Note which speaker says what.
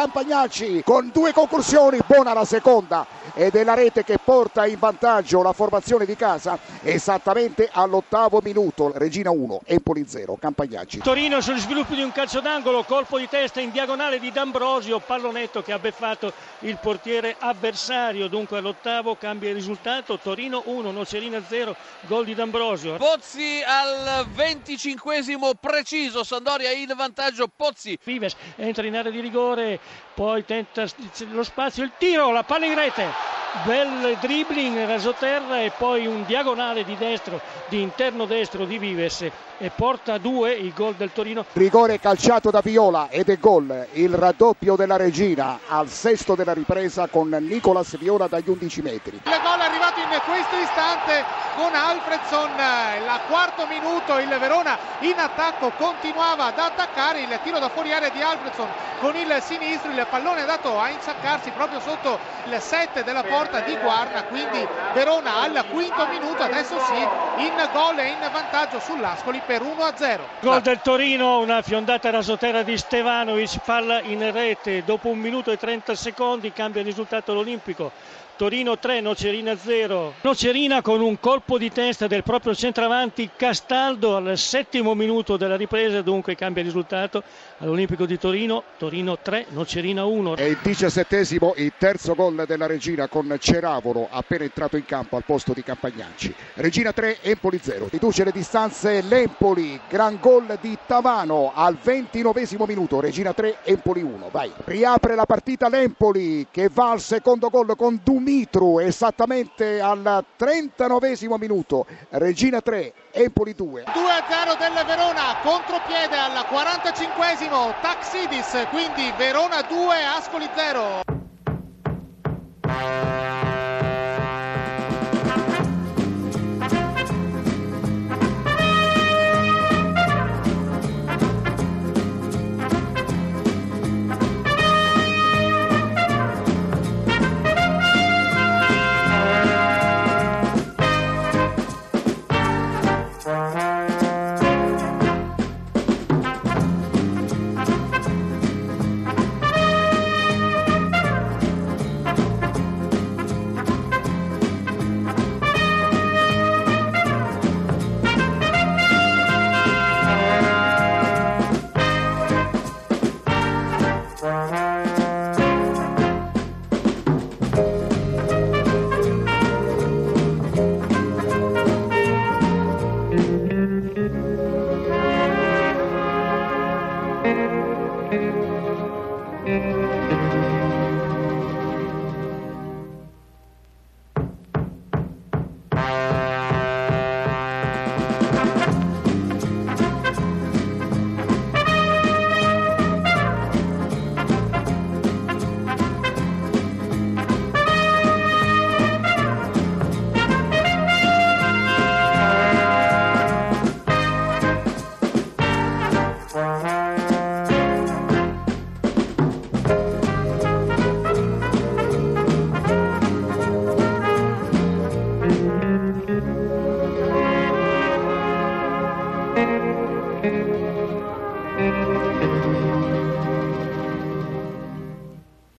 Speaker 1: Campagnacci con due conclusioni, buona la seconda ed è la rete che porta in vantaggio la formazione di casa esattamente all'ottavo minuto. Regina 1, Empoli 0, Campagnacci.
Speaker 2: Torino sugli sviluppi di un calcio d'angolo, colpo di testa in diagonale di D'Ambrosio, pallonetto che ha beffato il portiere avversario, dunque all'ottavo cambia il risultato, Torino 1, Nocerina 0, gol di D'Ambrosio.
Speaker 3: Pozzi al venticinquesimo preciso, Sandoria in vantaggio, Pozzi.
Speaker 2: Vives entra in area di rigore, poi tenta lo spazio, il tiro, la palla in rete bel dribbling rasoterra e poi un diagonale di destro di interno destro di Vives e porta a due il gol del Torino.
Speaker 1: Rigore calciato da Viola ed è gol il raddoppio della Regina al sesto della ripresa con Nicolas Viola dagli 11 metri.
Speaker 4: Il gol è arrivato in questo istante con Alfredson il quarto minuto il Verona in attacco continuava ad attaccare il tiro da fuori area di Alfredson con il sinistro il pallone è andato a insaccarsi proprio sotto il set della porta di Guarna, quindi Verona al quinto minuto, adesso sì, in gol e in vantaggio sull'Ascoli per 1-0.
Speaker 2: Gol del Torino, una fiondata rasoterra di Stevanovic, palla in rete, dopo un minuto e 30 secondi cambia il risultato all'Olimpico. Torino 3, Nocerina 0. Nocerina con un colpo di testa del proprio centravanti Castaldo al settimo minuto della ripresa, dunque cambia il risultato all'Olimpico di Torino. Torino 3, Nocerina 1.
Speaker 1: E il diciassettesimo, il terzo gol della Regina con Ceravolo appena entrato in campo al posto di Campagnacci. Regina 3, Empoli 0. Riduce le distanze l'Empoli, gran gol di Tavano al ventinovesimo minuto. Regina 3, Empoli 1. Vai. Riapre la partita l'Empoli che va al secondo gol con Dumi Mitru esattamente al 39 minuto. Regina 3, Empoli 2.
Speaker 4: 2-0 del Verona, contropiede al 45 Taxidis, quindi Verona 2, Ascoli 0. Música